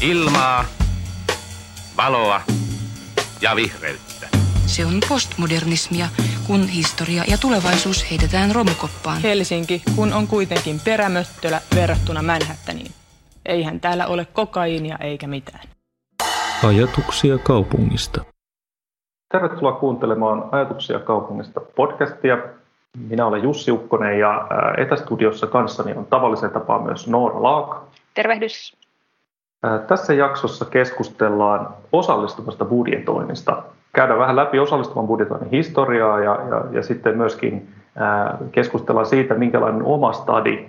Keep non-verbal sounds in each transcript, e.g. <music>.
Ilmaa, valoa ja vihreyttä. Se on postmodernismia, kun historia ja tulevaisuus heitetään romukoppaan. Helsinki, kun on kuitenkin perämöttölä verrattuna Manhattaniin. Eihän täällä ole kokaiinia eikä mitään. Ajatuksia kaupungista. Tervetuloa kuuntelemaan Ajatuksia kaupungista podcastia. Minä olen Jussi Ukkonen ja etästudiossa kanssani on tavallisen tapaa myös Noora Laak. Tervehdys. Tässä jaksossa keskustellaan osallistuvasta budjetoinnista. Käydään vähän läpi osallistuvan budjetoinnin historiaa ja, ja, ja sitten myöskin keskustellaan siitä, minkälainen oma stadi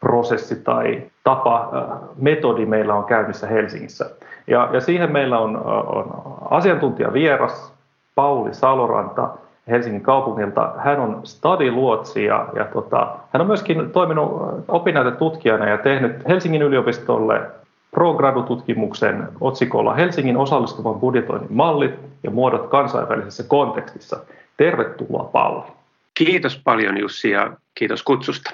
prosessi tai tapa, metodi meillä on käynnissä Helsingissä. Ja, ja siihen meillä on, on asiantuntijavieras Pauli Saloranta Helsingin kaupungilta. Hän on stadiluotsi ja, ja tota, hän on myöskin toiminut opinnäytetutkijana ja tehnyt Helsingin yliopistolle ProGradu-tutkimuksen otsikolla Helsingin osallistuvan budjetoinnin mallit ja muodot kansainvälisessä kontekstissa. Tervetuloa Pauli. Kiitos paljon Jussi ja kiitos kutsusta.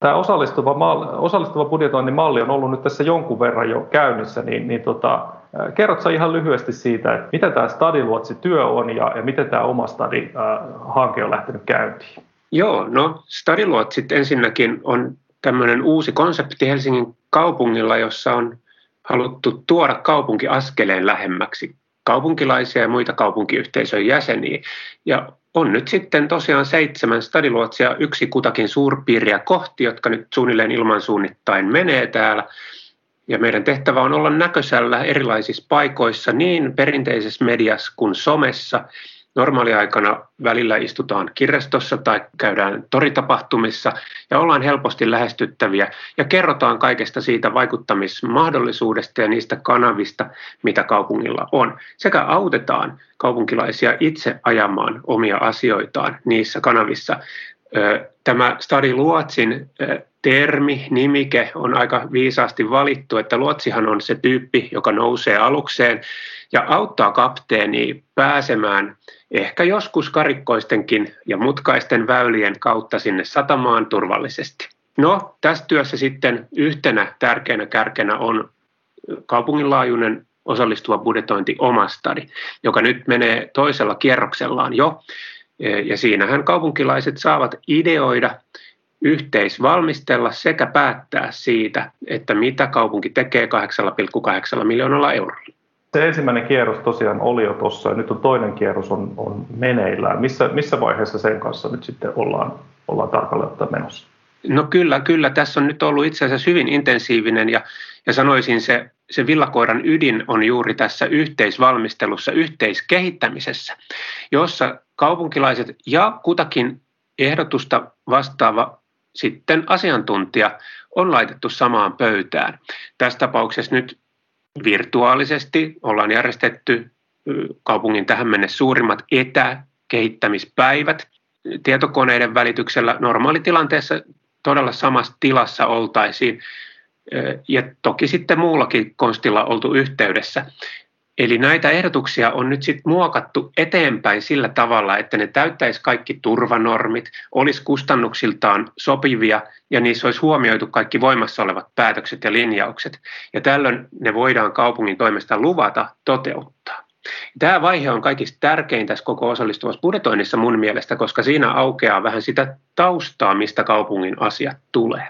Tämä osallistuva, malli, osallistuva budjetoinnin malli on ollut nyt tässä jonkun verran jo käynnissä, niin, niin tota, kerrotko ihan lyhyesti siitä, että mitä tämä Stadiluotsi työ on ja, ja miten tämä oma Stadi-hanke on lähtenyt käyntiin? Joo, no Stadiluotsit ensinnäkin on tämmöinen uusi konsepti Helsingin kaupungilla, jossa on haluttu tuoda kaupunki askeleen lähemmäksi kaupunkilaisia ja muita kaupunkiyhteisön jäseniä. Ja on nyt sitten tosiaan seitsemän stadiluotsia, yksi kutakin suurpiiriä kohti, jotka nyt suunnilleen ilmansuunnittain menee täällä. Ja meidän tehtävä on olla näköisellä erilaisissa paikoissa niin perinteisessä mediassa kuin somessa – Normaaliaikana välillä istutaan kirjastossa tai käydään toritapahtumissa ja ollaan helposti lähestyttäviä ja kerrotaan kaikesta siitä vaikuttamismahdollisuudesta ja niistä kanavista, mitä kaupungilla on. Sekä autetaan kaupunkilaisia itse ajamaan omia asioitaan niissä kanavissa. Tämä Stadi Luotsin termi, nimike on aika viisaasti valittu, että luotsihan on se tyyppi, joka nousee alukseen ja auttaa kapteeni pääsemään ehkä joskus karikkoistenkin ja mutkaisten väylien kautta sinne satamaan turvallisesti. No, tässä työssä sitten yhtenä tärkeänä kärkenä on kaupunginlaajuinen osallistuva budjetointi Omastadi, joka nyt menee toisella kierroksellaan jo. Ja siinähän kaupunkilaiset saavat ideoida, yhteisvalmistella sekä päättää siitä, että mitä kaupunki tekee 8,8 miljoonalla eurolla. Se ensimmäinen kierros tosiaan oli jo tuossa ja nyt on toinen kierros on, on meneillään. Missä, missä vaiheessa sen kanssa nyt sitten ollaan, ollaan tarkalleen ottaen menossa? No kyllä, kyllä. Tässä on nyt ollut itse asiassa hyvin intensiivinen ja, ja sanoisin se, se villakoiran ydin on juuri tässä yhteisvalmistelussa, yhteiskehittämisessä, jossa kaupunkilaiset ja kutakin ehdotusta vastaava sitten asiantuntija on laitettu samaan pöytään. Tässä tapauksessa nyt virtuaalisesti ollaan järjestetty kaupungin tähän mennessä suurimmat etäkehittämispäivät tietokoneiden välityksellä normaalitilanteessa todella samassa tilassa oltaisiin ja toki sitten muullakin konstilla oltu yhteydessä. Eli näitä ehdotuksia on nyt sitten muokattu eteenpäin sillä tavalla, että ne täyttäisi kaikki turvanormit, olisi kustannuksiltaan sopivia ja niissä olisi huomioitu kaikki voimassa olevat päätökset ja linjaukset. Ja tällöin ne voidaan kaupungin toimesta luvata toteuttaa. Tämä vaihe on kaikista tärkein tässä koko osallistuvassa budjetoinnissa mun mielestä, koska siinä aukeaa vähän sitä taustaa, mistä kaupungin asiat tulee.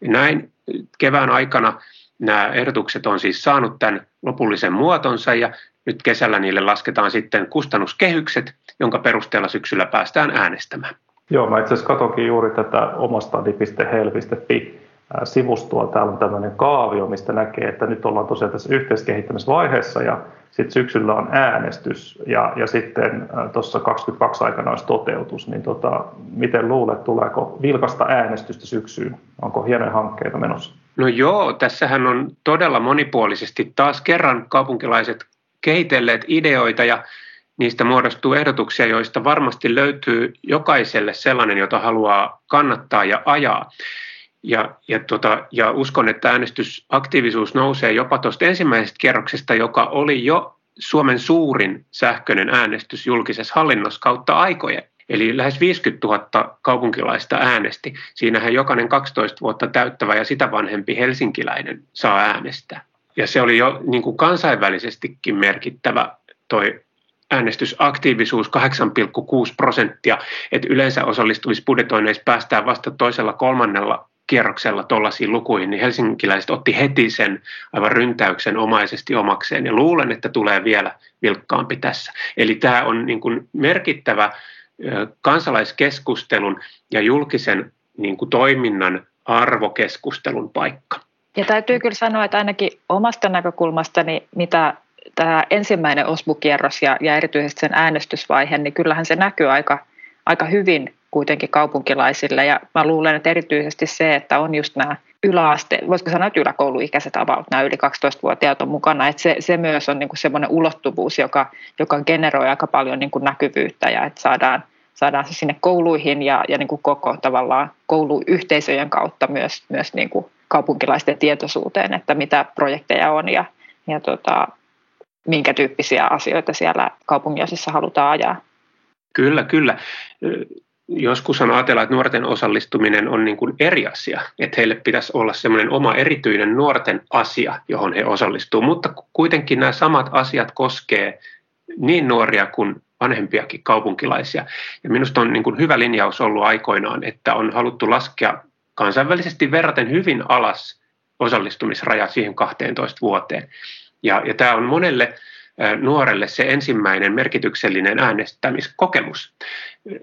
Näin kevään aikana nämä ehdotukset on siis saanut tämän lopullisen muotonsa ja nyt kesällä niille lasketaan sitten kustannuskehykset, jonka perusteella syksyllä päästään äänestämään. Joo, mä itse asiassa katsonkin juuri tätä omastadi.hel.fi sivustoa. Täällä on tämmöinen kaavio, mistä näkee, että nyt ollaan tosiaan tässä yhteiskehittämisvaiheessa ja sitten syksyllä on äänestys ja, ja sitten tuossa 22 aikana olisi toteutus. Niin tota, miten luulet, tuleeko vilkasta äänestystä syksyyn? Onko hienoja hankkeita menossa? No joo, tässähän on todella monipuolisesti taas kerran kaupunkilaiset kehitelleet ideoita ja niistä muodostuu ehdotuksia, joista varmasti löytyy jokaiselle sellainen, jota haluaa kannattaa ja ajaa. Ja, ja, tota, ja uskon, että äänestysaktiivisuus nousee jopa tuosta ensimmäisestä kierroksesta, joka oli jo Suomen suurin sähköinen äänestys julkisessa hallinnossa kautta aikojen. Eli lähes 50 000 kaupunkilaista äänesti. Siinähän jokainen 12 vuotta täyttävä ja sitä vanhempi helsinkiläinen saa äänestää. ja se oli jo niin kuin kansainvälisestikin merkittävä toi äänestysaktiivisuus 8,6 prosenttia, että yleensä osallistumisbudjetoinneissa päästään vasta toisella kolmannella kierroksella tuollaisiin lukuihin, niin helsinkiläiset otti heti sen aivan ryntäyksen omaisesti omakseen ja luulen, että tulee vielä vilkkaampi tässä. Eli tämä on niin kuin merkittävä kansalaiskeskustelun ja julkisen niin kuin toiminnan arvokeskustelun paikka. Ja täytyy kyllä sanoa, että ainakin omasta näkökulmastani, mitä tämä ensimmäinen OSBU-kierros ja, ja erityisesti sen äänestysvaihe, niin kyllähän se näkyy aika, aika hyvin kuitenkin kaupunkilaisille. Ja mä luulen, että erityisesti se, että on just nämä yläaste, voisiko sanoa, että yläkouluikäiset about, nämä yli 12-vuotiaat on mukana, että se, se myös on niin kuin semmoinen ulottuvuus, joka, joka generoi aika paljon niin kuin näkyvyyttä ja että saadaan, saadaan se sinne kouluihin ja, ja niin kuin koko tavallaan kouluyhteisöjen kautta myös, myös niin kuin kaupunkilaisten tietoisuuteen, että mitä projekteja on ja, ja tota, minkä tyyppisiä asioita siellä kaupunginosissa halutaan ajaa. Kyllä, kyllä. Joskus on ajatella, että nuorten osallistuminen on niin kuin eri asia, että heille pitäisi olla semmoinen oma erityinen nuorten asia, johon he osallistuu, mutta kuitenkin nämä samat asiat koskee niin nuoria kuin vanhempiakin kaupunkilaisia. Ja minusta on niin kuin hyvä linjaus ollut aikoinaan, että on haluttu laskea kansainvälisesti verraten hyvin alas osallistumisrajat siihen 12 vuoteen. Ja, ja tämä on monelle nuorelle se ensimmäinen merkityksellinen äänestämiskokemus.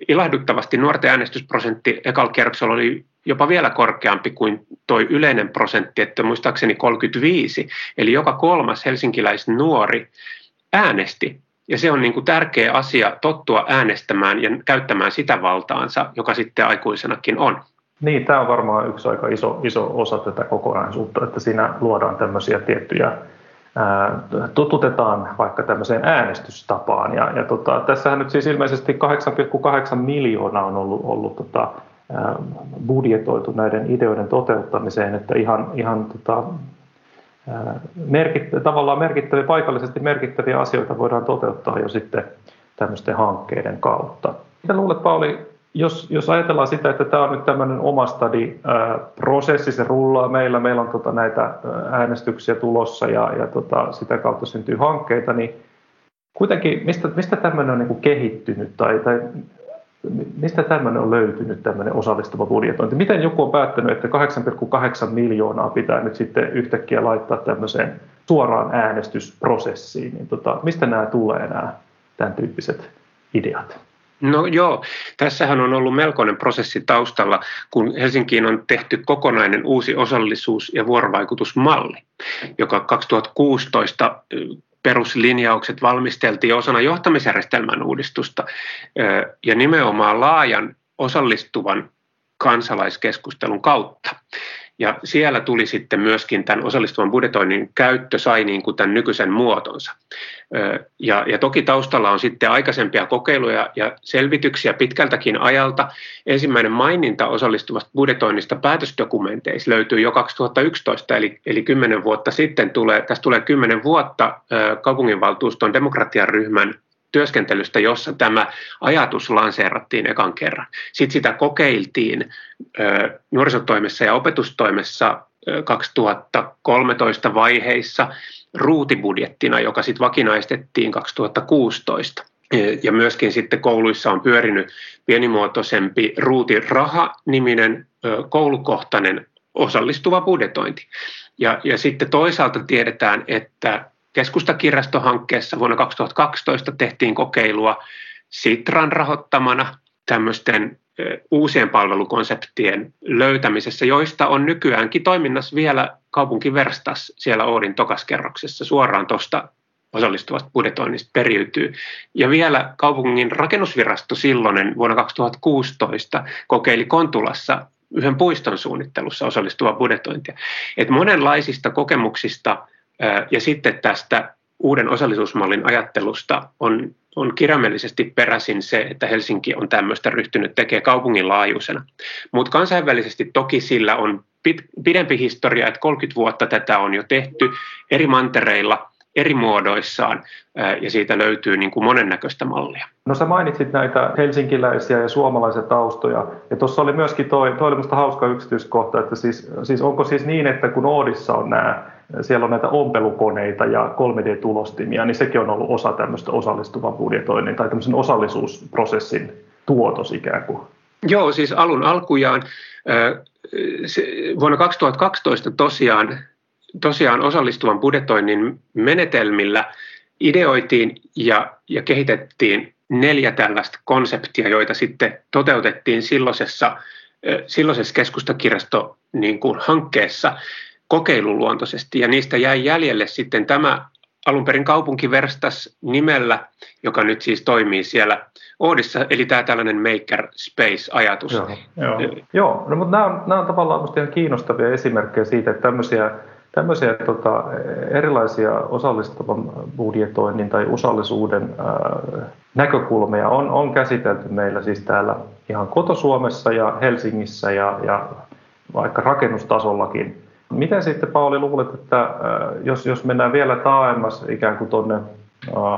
Ilahduttavasti nuorten äänestysprosentti ekalla kierroksella oli jopa vielä korkeampi kuin tuo yleinen prosentti, että muistaakseni 35, eli joka kolmas helsinkiläisnuori äänesti. Ja se on niin kuin tärkeä asia tottua äänestämään ja käyttämään sitä valtaansa, joka sitten aikuisenakin on. Niin, tämä on varmaan yksi aika iso, iso osa tätä kokonaisuutta, että siinä luodaan tämmöisiä tiettyjä totutetaan vaikka tämmöiseen äänestystapaan. Ja, ja tota, tässähän nyt siis ilmeisesti 8,8 miljoonaa on ollut, ollut tota, budjetoitu näiden ideoiden toteuttamiseen, että ihan, ihan tota, merkit, tavallaan merkittäviä, paikallisesti merkittäviä asioita voidaan toteuttaa jo sitten tämmöisten hankkeiden kautta. Mitä luulet, Pauli, jos, jos ajatellaan sitä, että tämä on nyt tämmöinen oma stadi-prosessi, se rullaa meillä, meillä on tota näitä äänestyksiä tulossa ja, ja tota, sitä kautta syntyy hankkeita, niin kuitenkin mistä, mistä tämmöinen on niin kehittynyt tai, tai mistä tämmöinen on löytynyt, tämmöinen osallistuva budjetointi? Miten joku on päättänyt, että 8,8 miljoonaa pitää nyt sitten yhtäkkiä laittaa tämmöiseen suoraan äänestysprosessiin? Niin tota, mistä nämä tulee nämä tämän tyyppiset ideat? No joo, tässähän on ollut melkoinen prosessi taustalla, kun Helsinkiin on tehty kokonainen uusi osallisuus- ja vuorovaikutusmalli, joka 2016 peruslinjaukset valmisteltiin osana johtamisjärjestelmän uudistusta ja nimenomaan laajan osallistuvan kansalaiskeskustelun kautta. Ja siellä tuli sitten myöskin tämän osallistuvan budjetoinnin käyttö sai niin kuin tämän nykyisen muotonsa. Ja, ja toki taustalla on sitten aikaisempia kokeiluja ja selvityksiä pitkältäkin ajalta. Ensimmäinen maininta osallistuvasta budjetoinnista päätösdokumenteissa löytyy jo 2011, eli, eli 10 vuotta sitten. Tulee, tästä tulee 10 vuotta kaupunginvaltuuston demokratiaryhmän työskentelystä, jossa tämä ajatus lanseerattiin ekan kerran. Sitten sitä kokeiltiin nuorisotoimessa ja opetustoimessa 2013 vaiheissa ruutibudjettina, joka sitten vakinaistettiin 2016. Ja myöskin sitten kouluissa on pyörinyt pienimuotoisempi ruutiraha-niminen koulukohtainen osallistuva budjetointi. Ja, ja sitten toisaalta tiedetään, että keskustakirjastohankkeessa vuonna 2012 tehtiin kokeilua Sitran rahoittamana tämmöisten uusien palvelukonseptien löytämisessä, joista on nykyäänkin toiminnassa vielä kaupunkiverstas siellä Oodin tokaskerroksessa suoraan tuosta osallistuvasta budjetoinnista periytyy. Ja vielä kaupungin rakennusvirasto silloinen vuonna 2016 kokeili Kontulassa yhden puiston suunnittelussa osallistuvaa budjetointia. Et monenlaisista kokemuksista ja sitten tästä uuden osallisuusmallin ajattelusta on, on kirjaimellisesti peräisin se, että Helsinki on tämmöistä ryhtynyt tekemään kaupungin laajuisena. Mutta kansainvälisesti toki sillä on pit, pidempi historia, että 30 vuotta tätä on jo tehty eri mantereilla eri muodoissaan ja siitä löytyy niin kuin monennäköistä mallia. No sä mainitsit näitä helsinkiläisiä ja suomalaisia taustoja ja tuossa oli myöskin toi, toi oli hauska yksityiskohta, että siis, siis onko siis niin, että kun Oodissa on nämä siellä on näitä ompelukoneita ja 3D-tulostimia, niin sekin on ollut osa tämmöistä osallistuvan budjetoinnin tai tämmöisen osallisuusprosessin tuotos ikään kuin. Joo, siis alun alkujaan vuonna 2012 tosiaan, tosiaan osallistuvan budjetoinnin menetelmillä ideoitiin ja, ja kehitettiin neljä tällaista konseptia, joita sitten toteutettiin silloisessa, silloisessa keskustakirjasto niin kuin hankkeessa kokeiluluontoisesti ja niistä jäi jäljelle sitten tämä alun perin kaupunkiverstas nimellä, joka nyt siis toimii siellä Oodissa, eli tämä tällainen maker space-ajatus. Joo, joo. joo no, mutta nämä on, nämä on tavallaan minusta ihan kiinnostavia esimerkkejä siitä, että tämmöisiä, tämmöisiä tota, erilaisia osallistuvan budjetoinnin tai osallisuuden ää, näkökulmia on, on käsitelty meillä siis täällä ihan kotosuomessa ja Helsingissä ja, ja vaikka rakennustasollakin. Miten sitten Pauli luulet, että jos, jos mennään vielä taaemmas ikään kuin tuonne,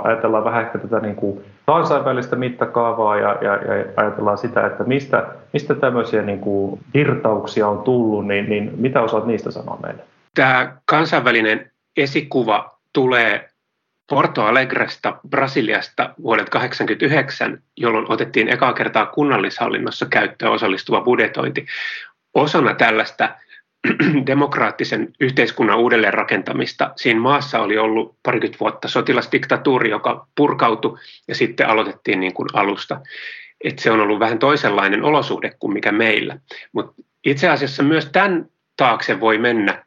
ajatellaan vähän ehkä tätä niin kuin kansainvälistä mittakaavaa ja, ja, ja ajatellaan sitä, että mistä, mistä tämmöisiä niin kuin virtauksia on tullut, niin, niin mitä osaat niistä sanoa meille? Tämä kansainvälinen esikuva tulee Porto Alegresta Brasiliasta vuodelta 1989, jolloin otettiin ekaa kertaa kunnallishallinnossa käyttöön osallistuva budjetointi osana tällaista <clears throat> demokraattisen yhteiskunnan uudelleenrakentamista. Siinä maassa oli ollut parikymmentä vuotta sotilasdiktatuuri, joka purkautui ja sitten aloitettiin niin kuin alusta. Et se on ollut vähän toisenlainen olosuhde kuin mikä meillä. Mutta itse asiassa myös tämän taakse voi mennä,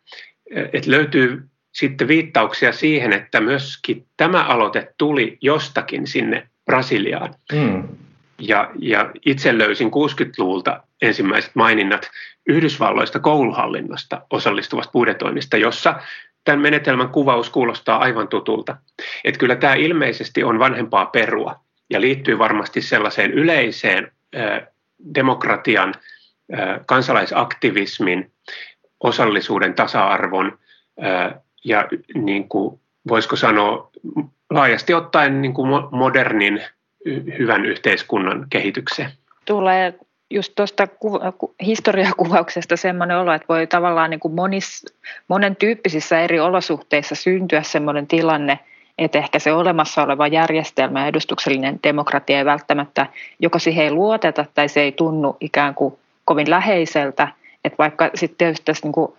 että löytyy sitten viittauksia siihen, että myöskin tämä aloite tuli jostakin sinne Brasiliaan. Mm. Ja, ja itse löysin 60-luvulta ensimmäiset maininnat Yhdysvalloista kouluhallinnosta osallistuvasta budjetoinnista, jossa tämän menetelmän kuvaus kuulostaa aivan tutulta. Että kyllä tämä ilmeisesti on vanhempaa perua ja liittyy varmasti sellaiseen yleiseen demokratian, kansalaisaktivismin, osallisuuden, tasa-arvon ja niin kuin, voisiko sanoa laajasti ottaen niin kuin modernin hyvän yhteiskunnan kehitykseen. Tulee just tuosta historiakuvauksesta semmoinen olo, että voi tavallaan niin kuin monis, monen tyyppisissä eri olosuhteissa syntyä semmoinen tilanne, että ehkä se olemassa oleva järjestelmä ja edustuksellinen demokratia ei välttämättä, joko siihen ei luoteta tai se ei tunnu ikään kuin kovin läheiseltä, että vaikka sitten tietysti tässä niin kuin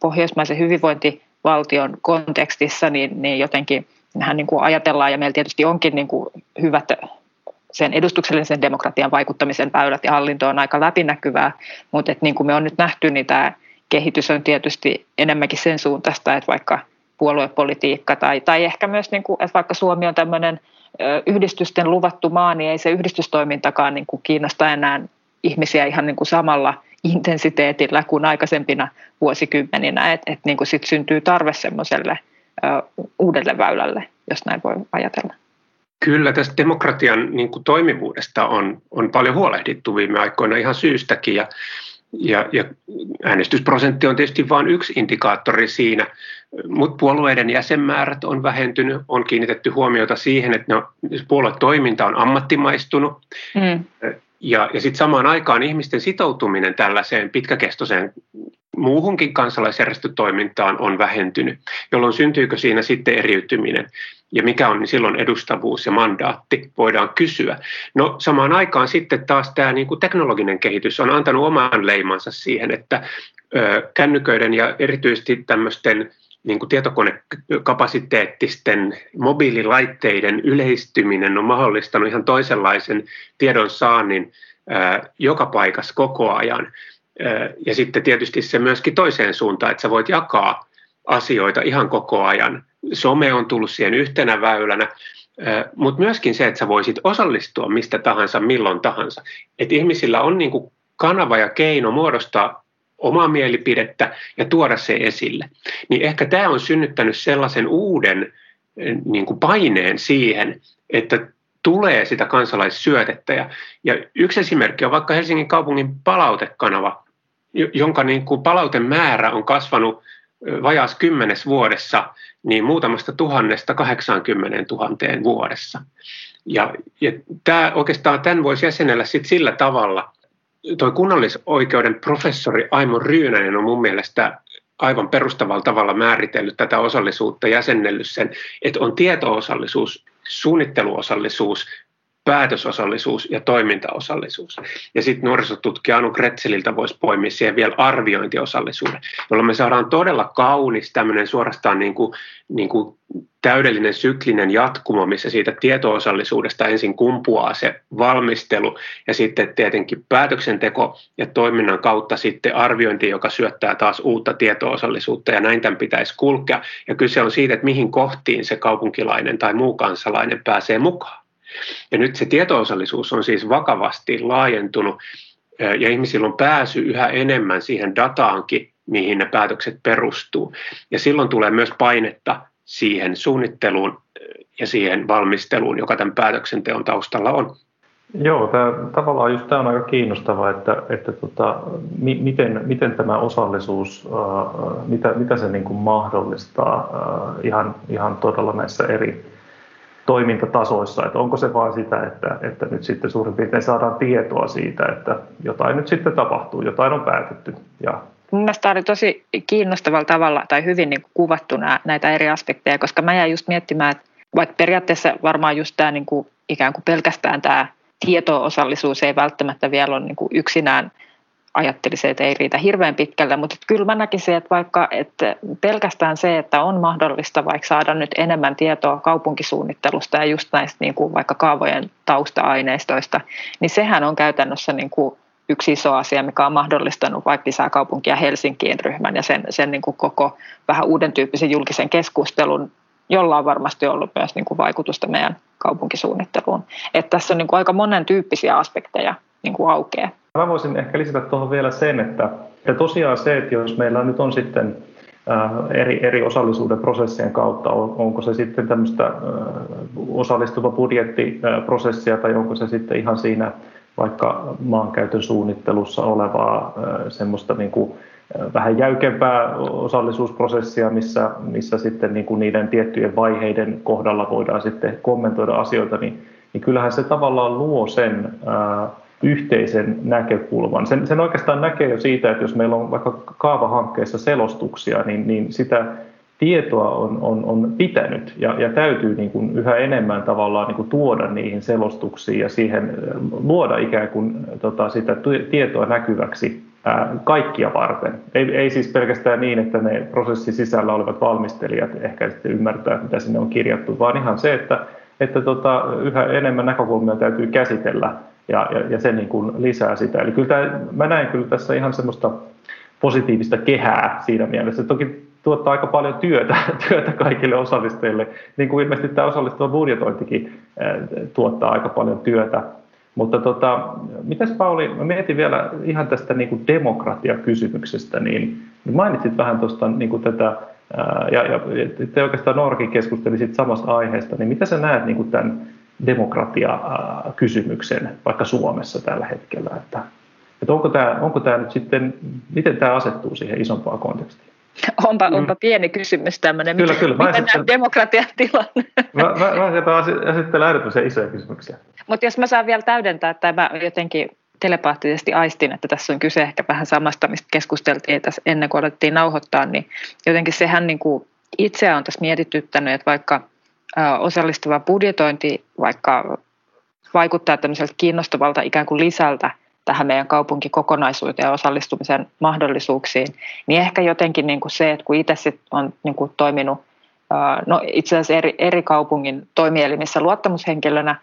pohjoismaisen hyvinvointivaltion kontekstissa, niin, niin jotenkin niin kuin ajatellaan ja meillä tietysti onkin niin kuin hyvät sen edustuksellisen demokratian vaikuttamisen väylät ja hallinto on aika läpinäkyvää, mutta et niin kuin me on nyt nähty, niin tämä kehitys on tietysti enemmänkin sen suuntaista, että vaikka puoluepolitiikka tai, tai ehkä myös, niin kuin, että vaikka Suomi on tämmöinen yhdistysten luvattu maa, niin ei se yhdistystoimintakaan niin kuin kiinnosta enää ihmisiä ihan niin kuin samalla intensiteetillä kuin aikaisempina vuosikymmeninä, että et niin kuin syntyy tarve semmoiselle uudelle väylälle, jos näin voi ajatella. Kyllä tästä demokratian niin kuin toimivuudesta on, on paljon huolehdittu viime aikoina ihan syystäkin ja, ja, ja äänestysprosentti on tietysti vain yksi indikaattori siinä, mutta puolueiden jäsenmäärät on vähentynyt, on kiinnitetty huomiota siihen, että no, puoluetoiminta on ammattimaistunut mm. Ja, ja sitten samaan aikaan ihmisten sitoutuminen tällaiseen pitkäkestoiseen muuhunkin kansalaisjärjestötoimintaan on vähentynyt, jolloin syntyykö siinä sitten eriytyminen ja mikä on silloin edustavuus ja mandaatti, voidaan kysyä. No samaan aikaan sitten taas tämä niin kuin teknologinen kehitys on antanut oman leimansa siihen, että ö, kännyköiden ja erityisesti tämmöisten niin kuin tietokonekapasiteettisten mobiililaitteiden yleistyminen on mahdollistanut ihan toisenlaisen tiedon saannin joka paikassa koko ajan. Ja sitten tietysti se myöskin toiseen suuntaan, että sä voit jakaa asioita ihan koko ajan. Some on tullut siihen yhtenä väylänä, mutta myöskin se, että sä voisit osallistua mistä tahansa, milloin tahansa. Että ihmisillä on niin kuin kanava ja keino muodostaa omaa mielipidettä ja tuoda se esille. Niin ehkä tämä on synnyttänyt sellaisen uuden niin kuin paineen siihen, että tulee sitä kansalaissyötettä. Ja, ja yksi esimerkki on vaikka Helsingin kaupungin palautekanava, jonka niin kuin palautemäärä on kasvanut vajaas kymmenes vuodessa niin muutamasta tuhannesta 80 tuhanteen vuodessa. Ja, ja tämä, oikeastaan tämän voisi jäsenellä sit sillä tavalla, tuo kunnallisoikeuden professori Aimo Ryynänen on mun mielestä aivan perustavalla tavalla määritellyt tätä osallisuutta, jäsennellyt sen, että on tieto-osallisuus, suunnitteluosallisuus, päätösosallisuus ja toimintaosallisuus. Ja sitten nuorisotutkija Anu Kretseliltä voisi poimia siihen vielä arviointiosallisuuden, jolloin me saadaan todella kaunis tämmöinen suorastaan niin kuin, niin kuin täydellinen syklinen jatkumo, missä siitä tietoosallisuudesta ensin kumpuaa se valmistelu ja sitten tietenkin päätöksenteko ja toiminnan kautta sitten arviointi, joka syöttää taas uutta tietoosallisuutta ja näin tämän pitäisi kulkea. Ja kyse on siitä, että mihin kohtiin se kaupunkilainen tai muu kansalainen pääsee mukaan. Ja nyt se tietoosallisuus on siis vakavasti laajentunut ja ihmisillä on pääsy yhä enemmän siihen dataankin, mihin ne päätökset perustuu. Ja silloin tulee myös painetta siihen suunnitteluun ja siihen valmisteluun, joka tämän päätöksenteon taustalla on. Joo, tämä, tavallaan just tämä on aika kiinnostava, että, että tota, mi, miten, miten tämä osallisuus, äh, mitä, mitä se niin kuin mahdollistaa äh, ihan, ihan todella näissä eri, toimintatasoissa, että onko se vain sitä, että, että nyt sitten suurin piirtein saadaan tietoa siitä, että jotain nyt sitten tapahtuu, jotain on päätetty. Ja Mun mielestä oli tosi kiinnostavalla tavalla tai hyvin niin kuvattu näitä eri aspekteja, koska mä jäin just miettimään, että vaikka periaatteessa varmaan just tämä niin kuin, ikään kuin pelkästään tämä tieto-osallisuus ei välttämättä vielä ole niin kuin yksinään ajattelisi, että ei riitä hirveän pitkälle, mutta kyllä mä näkisin, että vaikka että pelkästään se, että on mahdollista vaikka saada nyt enemmän tietoa kaupunkisuunnittelusta ja just näistä niin kuin vaikka kaavojen tausta-aineistoista, niin sehän on käytännössä niin kuin yksi iso asia, mikä on mahdollistanut vaikka lisää kaupunkia Helsinkiin ryhmän ja sen, sen niin kuin koko vähän uuden tyyppisen julkisen keskustelun, jolla on varmasti ollut myös niin kuin vaikutusta meidän kaupunkisuunnitteluun. Että tässä on niin kuin aika monen tyyppisiä aspekteja niin kuin aukeaa. Mä voisin ehkä lisätä tuohon vielä sen, että, että tosiaan se, että jos meillä nyt on sitten äh, eri, eri osallisuuden prosessien kautta, on, onko se sitten tämmöistä äh, osallistuva budjettiprosessia tai onko se sitten ihan siinä vaikka maankäytön suunnittelussa olevaa äh, semmoista niin kuin, vähän jäykempää osallisuusprosessia, missä, missä sitten niin kuin niiden tiettyjen vaiheiden kohdalla voidaan sitten kommentoida asioita, niin, niin kyllähän se tavallaan luo sen ää, yhteisen näkökulman. Sen, sen oikeastaan näkee jo siitä, että jos meillä on vaikka kaavahankkeessa selostuksia, niin, niin sitä tietoa on, on, on pitänyt ja, ja täytyy niin kuin yhä enemmän tavallaan niin kuin tuoda niihin selostuksiin ja siihen luoda ikään kuin tota, sitä tietoa näkyväksi ää, kaikkia varten. Ei, ei siis pelkästään niin, että ne prosessin sisällä olevat valmistelijat ehkä sitten ymmärtää, mitä sinne on kirjattu, vaan ihan se, että, että tota, yhä enemmän näkökulmia täytyy käsitellä ja, ja, ja se niin kuin lisää sitä. Eli kyllä tämä, mä näen kyllä tässä ihan semmoista positiivista kehää siinä mielessä. Toki tuottaa aika paljon työtä, <laughs> työtä kaikille osallistujille, niin kuin ilmeisesti tämä osallistuva budjetointikin tuottaa aika paljon työtä. Mutta tota, mitäs Pauli, mä mietin vielä ihan tästä niin kuin demokratiakysymyksestä, niin, niin mainitsit vähän tuosta niin kuin tätä, ja, ja te oikeastaan Norkin keskustelisit samasta aiheesta, niin mitä sä näet niin kuin tämän demokratiakysymyksen vaikka Suomessa tällä hetkellä, että, että onko, tämä, onko tämä nyt sitten, miten tämä asettuu siihen isompaan kontekstiin? Onpa, mm. onpa pieni kysymys tämmöinen. Kyllä, kyllä. Mä miten esittelen, demokratian tilanne? Mä, mä, mä esittelen erityisen isoja kysymyksiä. Mutta jos mä saan vielä täydentää, että mä jotenkin telepaattisesti aistin, että tässä on kyse ehkä vähän samasta, mistä keskusteltiin tässä ennen kuin alettiin nauhoittaa, niin jotenkin sehän niin kuin itseä on tässä mietityttänyt, että vaikka osallistuva budjetointi vaikka vaikuttaa tämmöiseltä kiinnostavalta ikään kuin lisältä tähän meidän kaupunkikokonaisuuteen ja osallistumisen mahdollisuuksiin, niin ehkä jotenkin niin kuin se, että kun itse sit on niin kuin toiminut no itse asiassa eri, eri kaupungin toimielimissä luottamushenkilönä,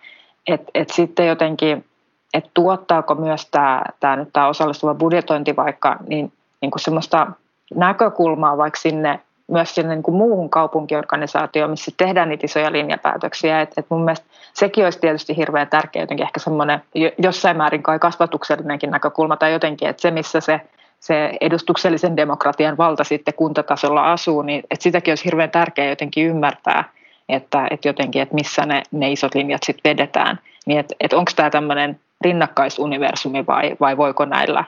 että et sitten jotenkin, että tuottaako myös tämä, tämä, nyt tämä osallistuva budjetointi vaikka niin, niin kuin semmoista näkökulmaa vaikka sinne myös sinne niin kuin muuhun kaupunkiorganisaatioon, missä tehdään niitä isoja linjapäätöksiä. Et, et mun mielestä sekin olisi tietysti hirveän tärkeä jotenkin ehkä semmoinen jossain määrin kai kasvatuksellinenkin näkökulma tai jotenkin, että se missä se, se edustuksellisen demokratian valta sitten kuntatasolla asuu, niin että sitäkin olisi hirveän tärkeää jotenkin ymmärtää, että, että jotenkin, että missä ne, ne isot linjat sitten vedetään. Niin että, että onko tämä tämmöinen rinnakkaisuniversumi vai, vai voiko näillä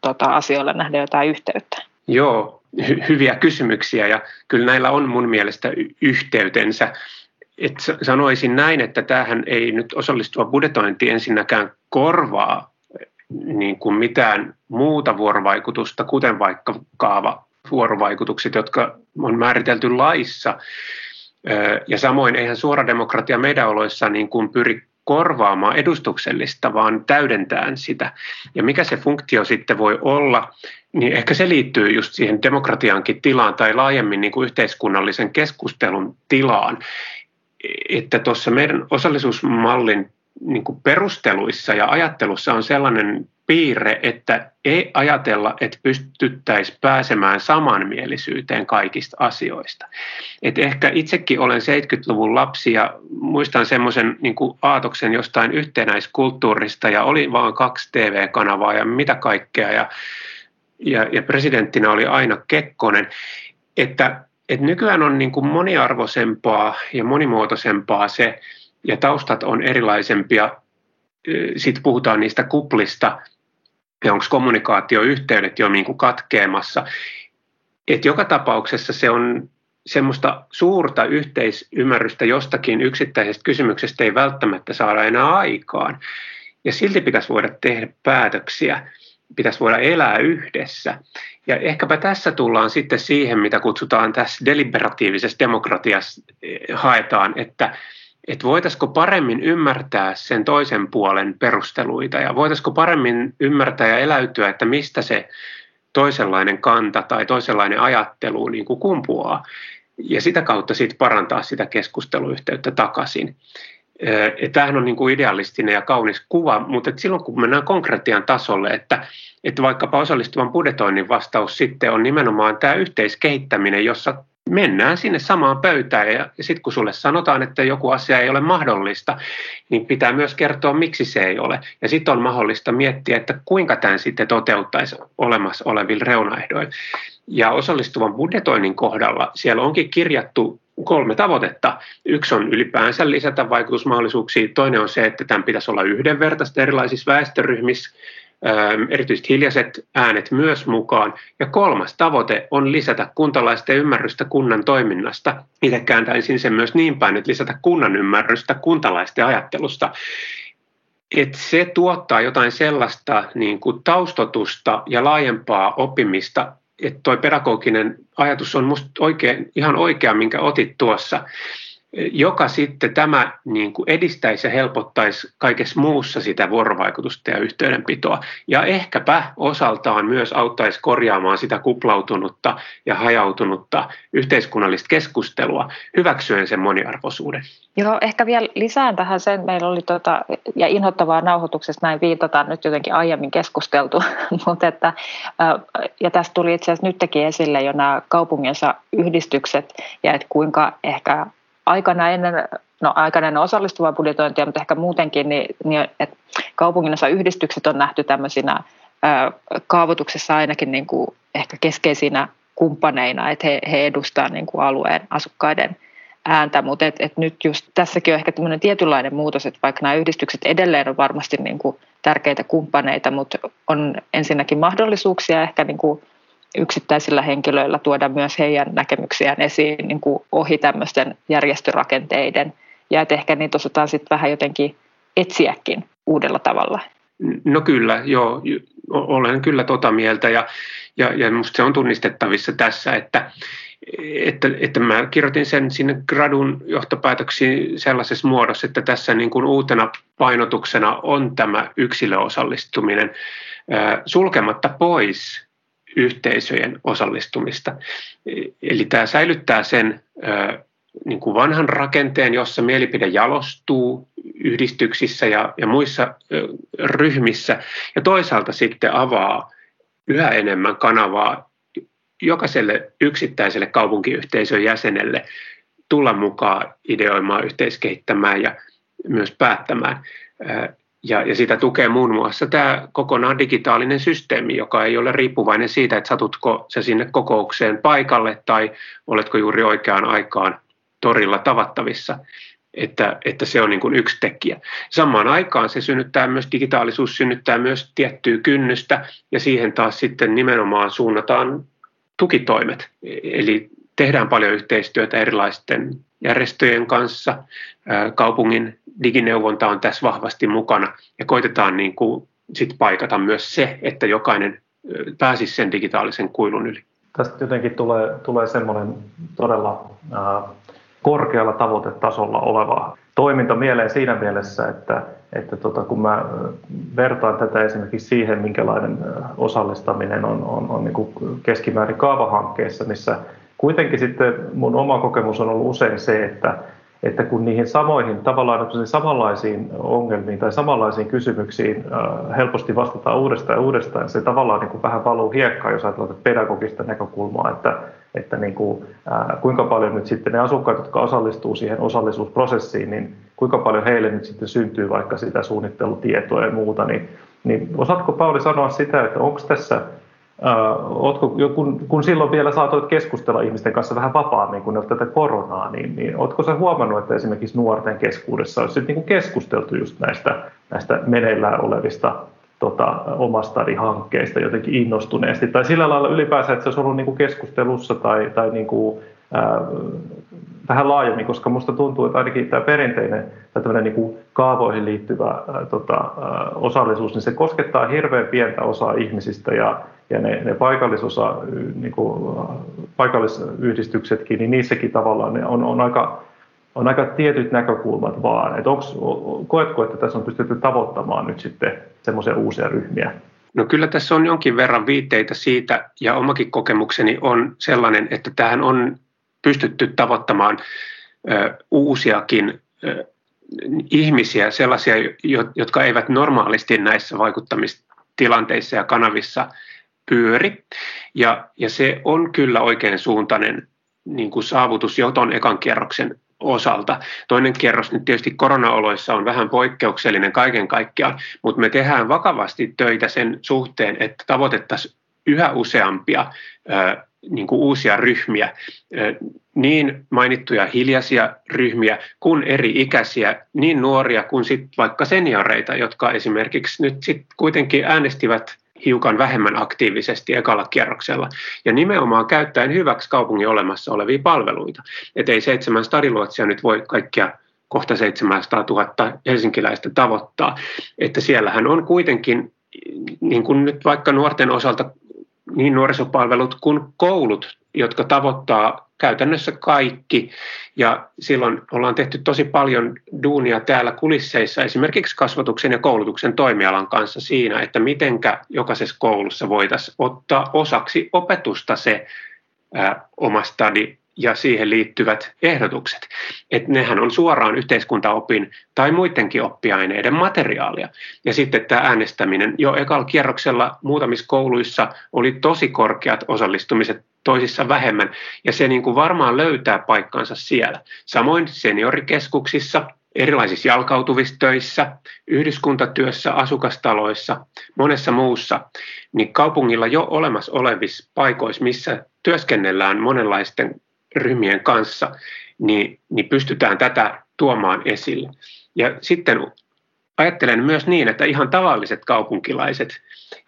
tota, asioilla nähdä jotain yhteyttä? Joo, hy- hyviä kysymyksiä ja kyllä näillä on mun mielestä yhteytensä. Et sanoisin näin, että tähän ei nyt osallistuva budjetointi ensinnäkään korvaa niin kuin mitään muuta vuorovaikutusta, kuten vaikka kaava vuorovaikutukset, jotka on määritelty laissa. Ja samoin eihän suora demokratia meidän oloissa niin kuin pyri korvaamaan edustuksellista, vaan täydentään sitä. Ja mikä se funktio sitten voi olla, niin ehkä se liittyy just siihen demokratiankin tilaan tai laajemmin niin kuin yhteiskunnallisen keskustelun tilaan. Että tuossa meidän osallisuusmallin niin kuin perusteluissa ja ajattelussa on sellainen piirre, että ei ajatella, että pystyttäisiin pääsemään samanmielisyyteen kaikista asioista. Et ehkä itsekin olen 70-luvun lapsi ja muistan semmoisen niin aatoksen jostain yhtenäiskulttuurista ja oli vain kaksi TV-kanavaa ja mitä kaikkea ja, ja, ja presidenttinä oli aina Kekkonen. Että, että nykyään on niin kuin moniarvoisempaa ja monimuotoisempaa se, ja taustat on erilaisempia. Sitten puhutaan niistä kuplista, ja onko kommunikaatioyhteydet jo niin kuin katkeamassa. Et joka tapauksessa se on semmoista suurta yhteisymmärrystä jostakin yksittäisestä kysymyksestä ei välttämättä saada enää aikaan. Ja silti pitäisi voida tehdä päätöksiä, pitäisi voida elää yhdessä. Ja ehkäpä tässä tullaan sitten siihen, mitä kutsutaan tässä deliberatiivisessa demokratiassa eh, haetaan, että että voitaisiko paremmin ymmärtää sen toisen puolen perusteluita ja voitaisiko paremmin ymmärtää ja eläytyä, että mistä se toisenlainen kanta tai toisenlainen ajattelu niin kuin kumpuaa ja sitä kautta sitten parantaa sitä keskusteluyhteyttä takaisin. Tämähän on niin kuin idealistinen ja kaunis kuva, mutta silloin kun mennään konkretian tasolle, että, että vaikkapa osallistuvan budjetoinnin vastaus sitten on nimenomaan tämä yhteiskehittäminen, jossa mennään sinne samaan pöytään ja, sitten kun sulle sanotaan, että joku asia ei ole mahdollista, niin pitää myös kertoa, miksi se ei ole. Ja sitten on mahdollista miettiä, että kuinka tämän sitten toteuttaisi olemassa olevilla reunaehdoilla. Ja osallistuvan budjetoinnin kohdalla siellä onkin kirjattu kolme tavoitetta. Yksi on ylipäänsä lisätä vaikutusmahdollisuuksia, toinen on se, että tämän pitäisi olla yhdenvertaista erilaisissa väestöryhmissä, erityisesti hiljaiset äänet myös mukaan. Ja kolmas tavoite on lisätä kuntalaisten ymmärrystä kunnan toiminnasta. Itse kääntäisin sen myös niin päin, että lisätä kunnan ymmärrystä kuntalaisten ajattelusta. Et se tuottaa jotain sellaista niin kuin taustotusta ja laajempaa oppimista, että tuo pedagoginen ajatus on minusta oikein, ihan oikea, minkä otit tuossa joka sitten tämä niin kuin edistäisi ja helpottaisi kaikessa muussa sitä vuorovaikutusta ja yhteydenpitoa. Ja ehkäpä osaltaan myös auttaisi korjaamaan sitä kuplautunutta ja hajautunutta yhteiskunnallista keskustelua hyväksyen sen moniarvoisuuden. Joo, ehkä vielä lisään tähän sen, meillä oli tota, ja inhottavaa nauhoituksesta näin viitataan nyt jotenkin aiemmin keskusteltu, <laughs> mutta että, ja tästä tuli itse asiassa nytkin esille jo nämä kaupunginsa yhdistykset ja että kuinka ehkä aikana ennen, no aikana ennen osallistuvaa budjetointia, mutta ehkä muutenkin, niin, niin että kaupunginnossa yhdistykset on nähty tämmöisinä ää, kaavoituksessa ainakin niin kuin ehkä keskeisinä kumppaneina, että he, he edustavat niin kuin alueen asukkaiden ääntä, mutta et, et nyt just tässäkin on ehkä tämmöinen tietynlainen muutos, että vaikka nämä yhdistykset edelleen on varmasti niin kuin tärkeitä kumppaneita, mutta on ensinnäkin mahdollisuuksia ehkä niin kuin yksittäisillä henkilöillä tuoda myös heidän näkemyksiään esiin niin kuin ohi tämmöisten järjestörakenteiden ja että ehkä niitä osataan sitten vähän jotenkin etsiäkin uudella tavalla. No kyllä, joo, olen kyllä tota mieltä ja, ja, ja minusta se on tunnistettavissa tässä, että, että, että mä kirjoitin sen sinne gradun johtopäätöksiin sellaisessa muodossa, että tässä niin kuin uutena painotuksena on tämä yksilöosallistuminen sulkematta pois yhteisöjen osallistumista. Eli tämä säilyttää sen niin kuin vanhan rakenteen, jossa mielipide jalostuu yhdistyksissä ja, ja muissa ryhmissä, ja toisaalta sitten avaa yhä enemmän kanavaa jokaiselle yksittäiselle kaupunkiyhteisön jäsenelle tulla mukaan ideoimaan, yhteiskehittämään ja myös päättämään. Ja, ja sitä tukee muun muassa tämä kokonaan digitaalinen systeemi, joka ei ole riippuvainen siitä, että satutko se sinne kokoukseen paikalle tai oletko juuri oikeaan aikaan torilla tavattavissa. Että, että se on niin kuin yksi tekijä. Samaan aikaan se synnyttää myös, digitaalisuus synnyttää myös tiettyä kynnystä ja siihen taas sitten nimenomaan suunnataan tukitoimet. Eli tehdään paljon yhteistyötä erilaisten järjestöjen kanssa. Kaupungin digineuvonta on tässä vahvasti mukana ja koitetaan niin kuin sit paikata myös se, että jokainen pääsisi sen digitaalisen kuilun yli. Tästä jotenkin tulee, tulee semmoinen todella ää, korkealla tavoitetasolla oleva toiminta mieleen siinä mielessä, että, että tota, kun mä vertaan tätä esimerkiksi siihen, minkälainen osallistaminen on, on, on niin keskimäärin kaavahankkeessa, missä kuitenkin sitten mun oma kokemus on ollut usein se, että, että kun niihin samoihin, tavallaan samanlaisiin ongelmiin tai samanlaisiin kysymyksiin äh, helposti vastataan uudestaan ja uudestaan, se tavallaan niin kuin vähän valuu hiekkaan, jos ajatellaan pedagogista näkökulmaa, että, että niin kuin, äh, kuinka paljon nyt sitten ne asukkaat, jotka osallistuu siihen osallisuusprosessiin, niin kuinka paljon heille nyt sitten syntyy vaikka sitä suunnittelutietoa ja muuta, niin, niin osaatko Pauli sanoa sitä, että onko tässä ootko, kun, kun silloin vielä saatoit keskustella ihmisten kanssa vähän vapaammin, kun ne tätä koronaa, niin, niin oletko sä huomannut, että esimerkiksi nuorten keskuudessa olisi niin keskusteltu just näistä, näistä meneillään olevista tota, omasta hankkeista jotenkin innostuneesti, tai sillä lailla ylipäänsä, että se olisi ollut niin kuin keskustelussa tai, tai niin kuin, ää, vähän laajemmin, koska minusta tuntuu, että ainakin tämä perinteinen tai niin kuin kaavoihin liittyvä ää, tota, ää, osallisuus, niin se koskettaa hirveän pientä osaa ihmisistä ja, ja ne, ne paikallisosa, niin kuin, paikallisyhdistyksetkin, niin niissäkin tavallaan ne on, on aika on aika tietyt näkökulmat vaan. Että onks, koetko, että tässä on pystytty tavoittamaan nyt sitten semmoisia uusia ryhmiä? No kyllä tässä on jonkin verran viitteitä siitä, ja omakin kokemukseni on sellainen, että tähän on pystytty tavoittamaan ö, uusiakin ö, ihmisiä, sellaisia, jotka eivät normaalisti näissä vaikuttamistilanteissa ja kanavissa pyöri. Ja, ja se on kyllä oikein suuntainen niin kuin saavutus jo tuon ekan kierroksen osalta. Toinen kierros nyt tietysti koronaoloissa on vähän poikkeuksellinen kaiken kaikkiaan, mutta me tehdään vakavasti töitä sen suhteen, että tavoitettaisiin yhä useampia niin kuin uusia ryhmiä, niin mainittuja hiljaisia ryhmiä kuin eri ikäisiä, niin nuoria kuin sit vaikka senioreita, jotka esimerkiksi nyt sit kuitenkin äänestivät hiukan vähemmän aktiivisesti ekalla kierroksella. Ja nimenomaan käyttäen hyväksi kaupungin olemassa olevia palveluita. Että ei seitsemän stadiluotsia nyt voi kaikkia kohta 700 000 helsinkiläistä tavoittaa. Että siellähän on kuitenkin, niin kuin nyt vaikka nuorten osalta niin nuorisopalvelut kuin koulut, jotka tavoittaa käytännössä kaikki. Ja silloin ollaan tehty tosi paljon duunia täällä kulisseissa esimerkiksi kasvatuksen ja koulutuksen toimialan kanssa siinä, että mitenkä jokaisessa koulussa voitaisiin ottaa osaksi opetusta se oma stadi ja siihen liittyvät ehdotukset. Et nehän on suoraan yhteiskuntaopin tai muidenkin oppiaineiden materiaalia. Ja sitten tämä äänestäminen jo ekalla kierroksella muutamissa kouluissa oli tosi korkeat osallistumiset, toisissa vähemmän, ja se niin kuin varmaan löytää paikkansa siellä. Samoin seniorikeskuksissa, erilaisissa jalkautuvissa töissä, yhdyskuntatyössä, asukastaloissa, monessa muussa, niin kaupungilla jo olemassa olevissa paikoissa, missä työskennellään monenlaisten ryhmien kanssa, niin, niin pystytään tätä tuomaan esille. Ja sitten ajattelen myös niin, että ihan tavalliset kaupunkilaiset,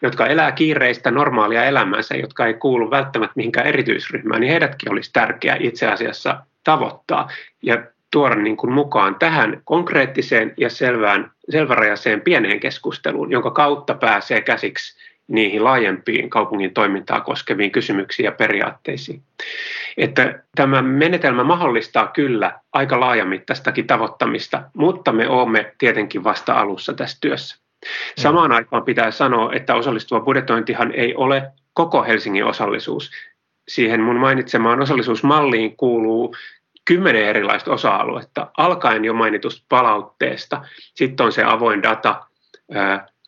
jotka elää kiireistä normaalia elämäänsä, jotka ei kuulu välttämättä mihinkään erityisryhmään, niin heidätkin olisi tärkeää itse asiassa tavoittaa ja tuoda niin kuin mukaan tähän konkreettiseen ja selvään, selvärajaiseen pieneen keskusteluun, jonka kautta pääsee käsiksi niihin laajempiin kaupungin toimintaa koskeviin kysymyksiin ja periaatteisiin. Että tämä menetelmä mahdollistaa kyllä aika laajamittaistakin tavoittamista, mutta me olemme tietenkin vasta alussa tässä työssä. Samaan aikaan pitää sanoa, että osallistuva budjetointihan ei ole koko Helsingin osallisuus. Siihen mun mainitsemaan osallisuusmalliin kuuluu kymmenen erilaista osa-aluetta, alkaen jo mainitusta palautteesta. Sitten on se avoin data,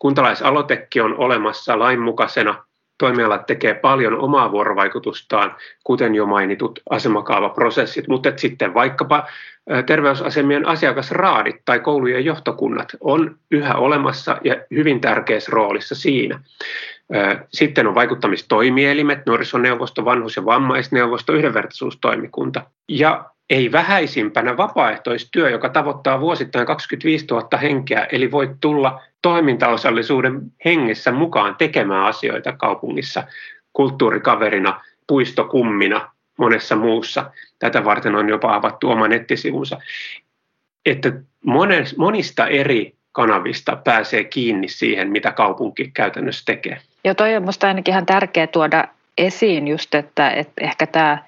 Kuntalaisaloitekin on olemassa lainmukaisena. Toimialat tekee paljon omaa vuorovaikutustaan, kuten jo mainitut asemakaavaprosessit, mutta sitten vaikkapa terveysasemien asiakasraadit tai koulujen johtokunnat on yhä olemassa ja hyvin tärkeässä roolissa siinä. Sitten on vaikuttamistoimielimet, nuorisoneuvosto, vanhus- ja vammaisneuvosto, yhdenvertaisuustoimikunta. Ja ei vähäisimpänä vapaaehtoistyö, joka tavoittaa vuosittain 25 000 henkeä, eli voi tulla toimintaosallisuuden hengessä mukaan tekemään asioita kaupungissa kulttuurikaverina, puistokummina, monessa muussa. Tätä varten on jopa avattu oma nettisivunsa. Että monista eri kanavista pääsee kiinni siihen, mitä kaupunki käytännössä tekee. Ja toi on minusta ainakin ihan tärkeää tuoda esiin just, että, että ehkä tämä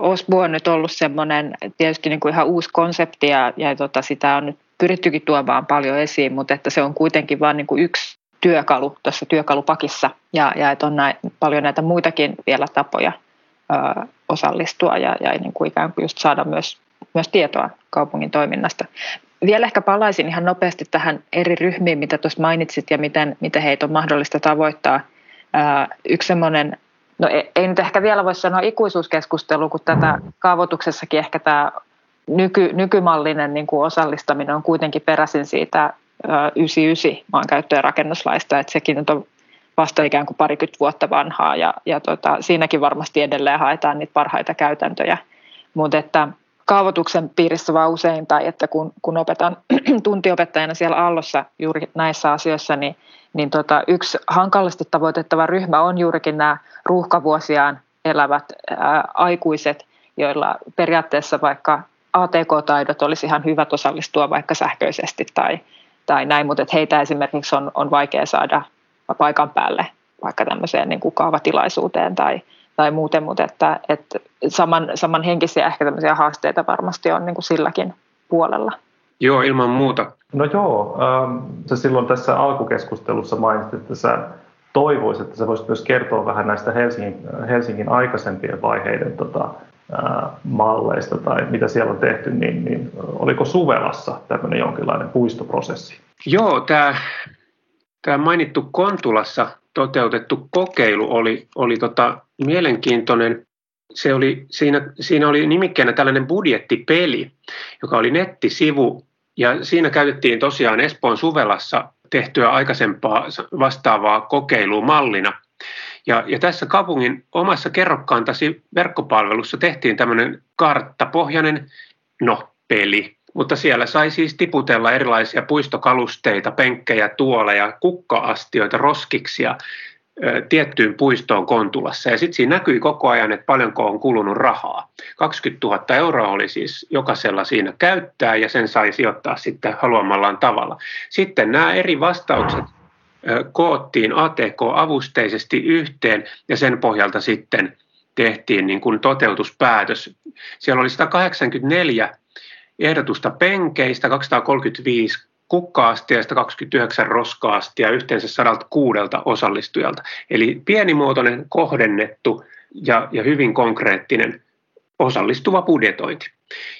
Osbu on nyt ollut semmoinen tietysti niin kuin ihan uusi konsepti ja, ja tota, sitä on nyt pyrittykin tuomaan paljon esiin, mutta että se on kuitenkin vain niin kuin yksi työkalu tuossa työkalupakissa ja, ja että on näin, paljon näitä muitakin vielä tapoja ö, osallistua ja, ja niin kuin ikään kuin just saada myös, myös tietoa kaupungin toiminnasta. Vielä ehkä palaisin ihan nopeasti tähän eri ryhmiin, mitä tuossa mainitsit ja miten, miten heitä on mahdollista tavoittaa. Ö, yksi semmoinen no ei, ei nyt ehkä vielä voi sanoa ikuisuuskeskustelu, kun tätä kaavoituksessakin ehkä tämä nyky, nykymallinen niin kuin osallistaminen on kuitenkin peräisin siitä 99 maankäyttö- ja rakennuslaista, että sekin nyt on vasta ikään kuin parikymmentä vuotta vanhaa ja, ja tota, siinäkin varmasti edelleen haetaan niitä parhaita käytäntöjä, mutta että kaavoituksen piirissä vaan usein tai että kun, kun opetan <clears throat> tuntiopettajana siellä Allossa juuri näissä asioissa, niin, niin tota, yksi hankalasti tavoitettava ryhmä on juurikin nämä ruuhkavuosiaan elävät ää, aikuiset, joilla periaatteessa vaikka ATK-taidot olisi ihan hyvät osallistua vaikka sähköisesti tai, tai näin, mutta että heitä esimerkiksi on, on vaikea saada paikan päälle vaikka tämmöiseen niin kuin kaavatilaisuuteen tai, tai muuten, mutta että, että saman, samanhenkisiä ehkä tämmöisiä haasteita varmasti on niin kuin silläkin puolella. Joo, ilman muuta. No joo, ähm, sä silloin tässä alkukeskustelussa mainitsit, että sä toivoisit, että sä voisit myös kertoa vähän näistä Helsingin, Helsingin aikaisempien vaiheiden tota, malleista tai mitä siellä on tehty, niin, niin oliko Suvelassa tämmöinen jonkinlainen puistoprosessi? Joo, tämä, tämä mainittu Kontulassa toteutettu kokeilu oli, oli tota mielenkiintoinen. Se oli, siinä, siinä oli nimikkeenä tällainen budjettipeli, joka oli nettisivu, ja siinä käytettiin tosiaan Espoon Suvelassa tehtyä aikaisempaa vastaavaa kokeilua mallina – ja, ja tässä kaupungin omassa kerrokkaantasi verkkopalvelussa tehtiin tämmöinen karttapohjainen, no, peli. Mutta siellä sai siis tiputella erilaisia puistokalusteita, penkkejä, tuoleja, kukka-astioita, roskiksia tiettyyn puistoon Kontulassa. Ja sitten siinä näkyi koko ajan, että paljonko on kulunut rahaa. 20 000 euroa oli siis jokaisella siinä käyttää ja sen sai sijoittaa sitten haluamallaan tavalla. Sitten nämä eri vastaukset koottiin ATK-avusteisesti yhteen ja sen pohjalta sitten tehtiin niin kuin toteutuspäätös. Siellä oli 184 ehdotusta penkeistä, 235 kukka-astia ja 129 roska-astia yhteensä 106 osallistujalta. Eli pienimuotoinen, kohdennettu ja, ja hyvin konkreettinen osallistuva budjetointi.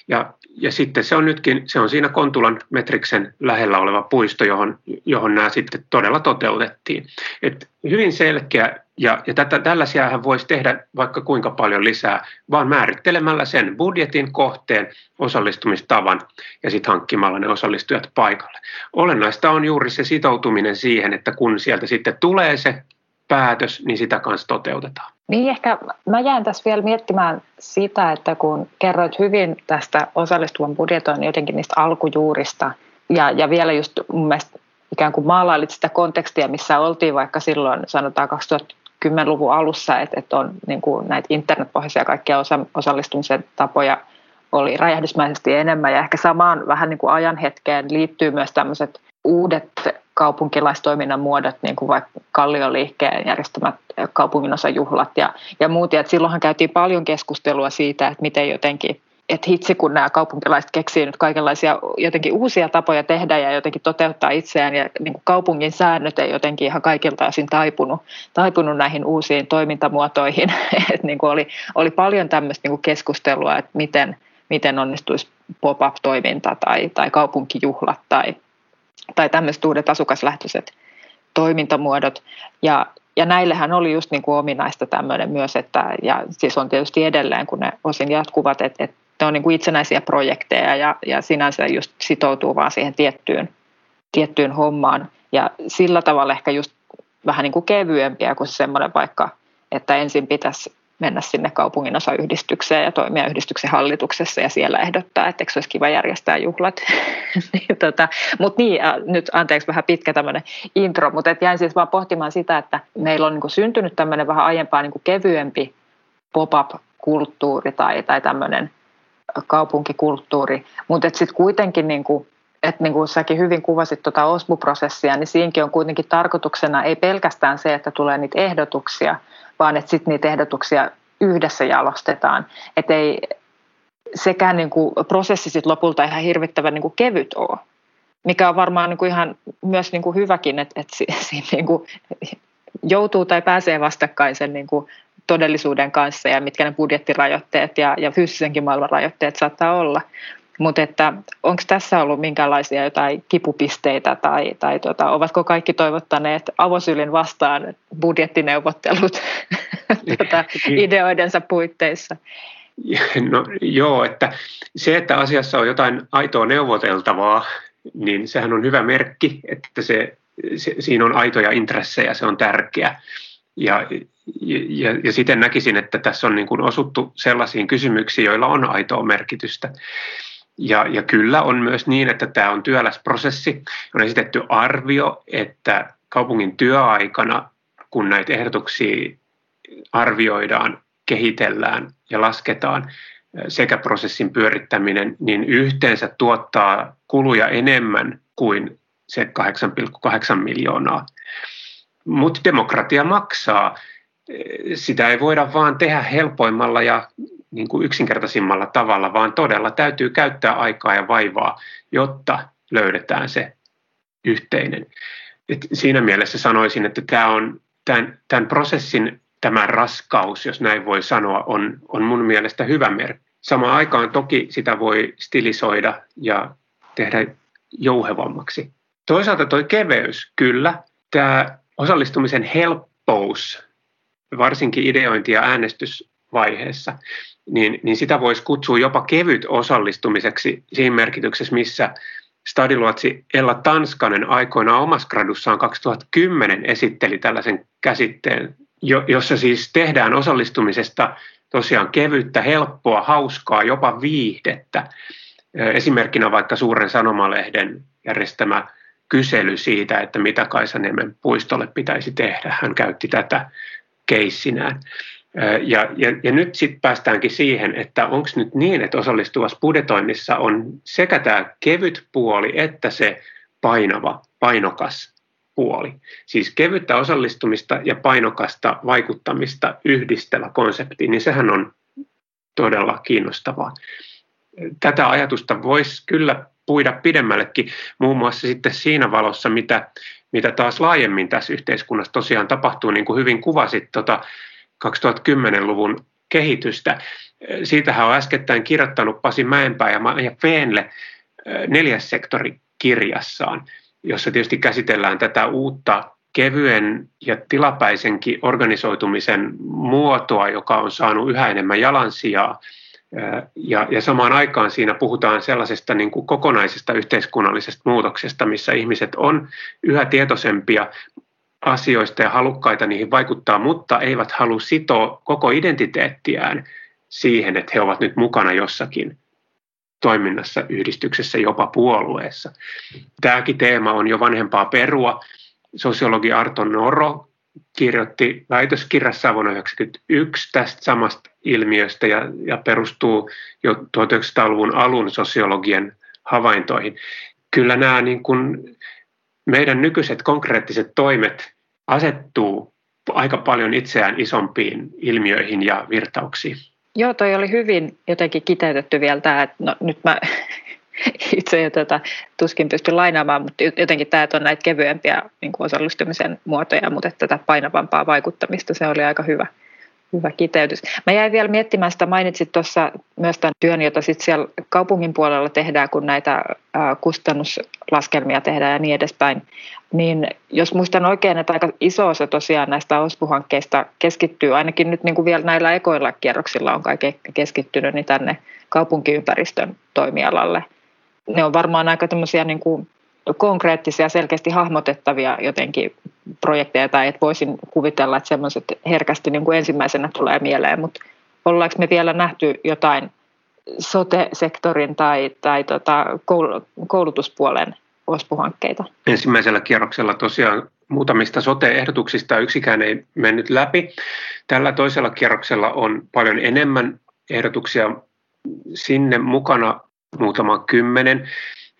Ja, ja sitten se on nytkin, se on siinä Kontulan Metriksen lähellä oleva puisto, johon, johon nämä sitten todella toteutettiin. Et hyvin selkeä, ja, ja tätä, tällaisiahan voisi tehdä vaikka kuinka paljon lisää, vaan määrittelemällä sen budjetin, kohteen, osallistumistavan ja sitten hankkimalla ne osallistujat paikalle. Olennaista on juuri se sitoutuminen siihen, että kun sieltä sitten tulee se päätös, niin sitä kanssa toteutetaan. Niin ehkä mä jään tässä vielä miettimään sitä, että kun kerroit hyvin tästä osallistuvan budjetoinnin jotenkin niistä alkujuurista ja, ja vielä just mun mielestä ikään kuin maalailit sitä kontekstia, missä oltiin vaikka silloin sanotaan 2010-luvun alussa, että, että on niin kuin näitä internetpohjaisia kaikkia osa, osallistumisen tapoja oli räjähdysmäisesti enemmän. Ja ehkä samaan vähän niin kuin ajan hetkeen liittyy myös tämmöiset uudet kaupunkilaistoiminnan muodot, niin kuin vaikka Kallioliikkeen järjestämät kaupunginosajuhlat ja, ja muut. Ja silloinhan käytiin paljon keskustelua siitä, että miten jotenkin että hitsi kun nämä kaupunkilaiset keksii nyt kaikenlaisia jotenkin uusia tapoja tehdä ja jotenkin toteuttaa itseään ja niin kuin kaupungin säännöt ei jotenkin ihan kaikilta osin taipunut, taipunut näihin uusiin toimintamuotoihin. <laughs> että niin kuin oli, oli paljon tämmöistä niin kuin keskustelua, että miten, miten onnistuisi pop-up-toiminta tai, tai kaupunkijuhlat tai, tai tämmöiset uudet asukaslähtöiset toimintamuodot. Ja, ja näillehän oli just niin kuin ominaista tämmöinen myös, että, ja siis on tietysti edelleen, kun ne osin jatkuvat, että, että ne on niin kuin itsenäisiä projekteja ja, ja sinänsä just sitoutuu vaan siihen tiettyyn, tiettyyn hommaan. Ja sillä tavalla ehkä just vähän niin kuin kevyempiä kuin semmoinen vaikka, että ensin pitäisi mennä sinne kaupungin osayhdistykseen ja toimia yhdistyksen hallituksessa ja siellä ehdottaa, että eikö olisi kiva järjestää juhlat. <laughs> niin, tota, mutta niin, nyt anteeksi vähän pitkä tämmöinen intro, mutta et jäin siis vaan pohtimaan sitä, että meillä on niin syntynyt tämmöinen vähän aiempaa niin kevyempi pop-up-kulttuuri tai, tai tämmöinen kaupunkikulttuuri, mutta sitten kuitenkin niin kuin että niin kuin säkin hyvin kuvasit tuota OSBU-prosessia, niin siinäkin on kuitenkin tarkoituksena ei pelkästään se, että tulee niitä ehdotuksia, vaan että sitten niitä ehdotuksia yhdessä jalostetaan. Että ei sekään niin kuin prosessi sit lopulta ihan hirvittävän niin kuin kevyt ole, mikä on varmaan niin kuin ihan myös niin kuin hyväkin, että, että <laughs> siinä niin kuin joutuu tai pääsee vastakkain sen niin kuin todellisuuden kanssa ja mitkä ne budjettirajoitteet ja, ja fyysisenkin maailman rajoitteet saattaa olla. Mutta että onko tässä ollut minkälaisia jotain kipupisteitä tai, tai tota, ovatko kaikki toivottaneet avosylin vastaan budjettineuvottelut <laughs> tota, ideoidensa puitteissa? No joo, että se, että asiassa on jotain aitoa neuvoteltavaa, niin sehän on hyvä merkki, että se, se, siinä on aitoja intressejä, se on tärkeä. Ja, ja, ja siten näkisin, että tässä on niin kuin osuttu sellaisiin kysymyksiin, joilla on aitoa merkitystä. Ja, ja kyllä on myös niin, että tämä on työläs prosessi. On esitetty arvio, että kaupungin työaikana, kun näitä ehdotuksia arvioidaan, kehitellään ja lasketaan sekä prosessin pyörittäminen, niin yhteensä tuottaa kuluja enemmän kuin se 8,8 miljoonaa. Mutta demokratia maksaa. Sitä ei voida vaan tehdä helpoimmalla ja niin kuin yksinkertaisimmalla tavalla, vaan todella täytyy käyttää aikaa ja vaivaa, jotta löydetään se yhteinen. Et siinä mielessä sanoisin, että tämä on tämän, tämän prosessin tämä raskaus, jos näin voi sanoa, on, on mun mielestä hyvä merkki. Samaan aikaan toki sitä voi stilisoida ja tehdä jouhevammaksi. Toisaalta tuo keveys, kyllä. Tämä osallistumisen helppous, varsinkin ideointi- ja äänestysvaiheessa, niin, niin sitä voisi kutsua jopa kevyt osallistumiseksi siinä merkityksessä, missä stadiluotsi Ella Tanskanen aikoinaan omassa gradussaan 2010 esitteli tällaisen käsitteen, jossa siis tehdään osallistumisesta tosiaan kevyttä, helppoa, hauskaa, jopa viihdettä. Esimerkkinä vaikka Suuren Sanomalehden järjestämä kysely siitä, että mitä Kaisaniemen puistolle pitäisi tehdä. Hän käytti tätä keissinään. Ja, ja, ja nyt sitten päästäänkin siihen, että onko nyt niin, että osallistuvassa budjetoinnissa on sekä tämä kevyt puoli että se painava, painokas puoli. Siis kevyttä osallistumista ja painokasta vaikuttamista yhdistävä konsepti, niin sehän on todella kiinnostavaa. Tätä ajatusta voisi kyllä puida pidemmällekin, muun muassa sitten siinä valossa, mitä, mitä taas laajemmin tässä yhteiskunnassa tosiaan tapahtuu, niin kuin hyvin kuvasit tota 2010-luvun kehitystä. Siitähän on äskettäin kirjoittanut Pasi Mäenpää ja Maija Feenle neljäs sektori kirjassaan, jossa tietysti käsitellään tätä uutta kevyen ja tilapäisenkin organisoitumisen muotoa, joka on saanut yhä enemmän jalansijaa. Ja, ja samaan aikaan siinä puhutaan sellaisesta niin kuin kokonaisesta yhteiskunnallisesta muutoksesta, missä ihmiset on yhä tietoisempia asioista ja halukkaita niihin vaikuttaa, mutta eivät halua sitoa koko identiteettiään siihen, että he ovat nyt mukana jossakin toiminnassa, yhdistyksessä, jopa puolueessa. Tämäkin teema on jo vanhempaa perua. Sosiologi Arto Noro kirjoitti väitöskirjassa vuonna 1991 tästä samasta ilmiöstä ja, ja perustuu jo 1900-luvun alun sosiologien havaintoihin. Kyllä nämä niin kuin meidän nykyiset konkreettiset toimet asettuu aika paljon itseään isompiin ilmiöihin ja virtauksiin. Joo, toi oli hyvin jotenkin kiteytetty vielä tämä, että no, nyt mä <laughs> itse jo tuota, tuskin pystyn lainaamaan, mutta jotenkin tämä, on näitä kevyempiä niin kuin osallistumisen muotoja, mutta tätä painavampaa vaikuttamista, se oli aika hyvä. Hyvä kiteytys. Mä jäin vielä miettimään sitä, mainitsit tuossa myös tämän työn, jota sitten siellä kaupungin puolella tehdään, kun näitä kustannuslaskelmia tehdään ja niin edespäin. Niin jos muistan oikein, että aika iso osa tosiaan näistä OSPU-hankkeista keskittyy, ainakin nyt niin kuin vielä näillä ekoilla kierroksilla on kaikki keskittynyt, niin tänne kaupunkiympäristön toimialalle. Ne on varmaan aika tämmöisiä niin kuin konkreettisia, selkeästi hahmotettavia jotenkin projekteja, tai että voisin kuvitella, että semmoiset herkästi niin kuin ensimmäisenä tulee mieleen, mutta ollaanko me vielä nähty jotain sote-sektorin tai, tai tota koulutuspuolen OSPU-hankkeita? Ensimmäisellä kierroksella tosiaan muutamista sote-ehdotuksista yksikään ei mennyt läpi. Tällä toisella kierroksella on paljon enemmän ehdotuksia sinne mukana muutama kymmenen.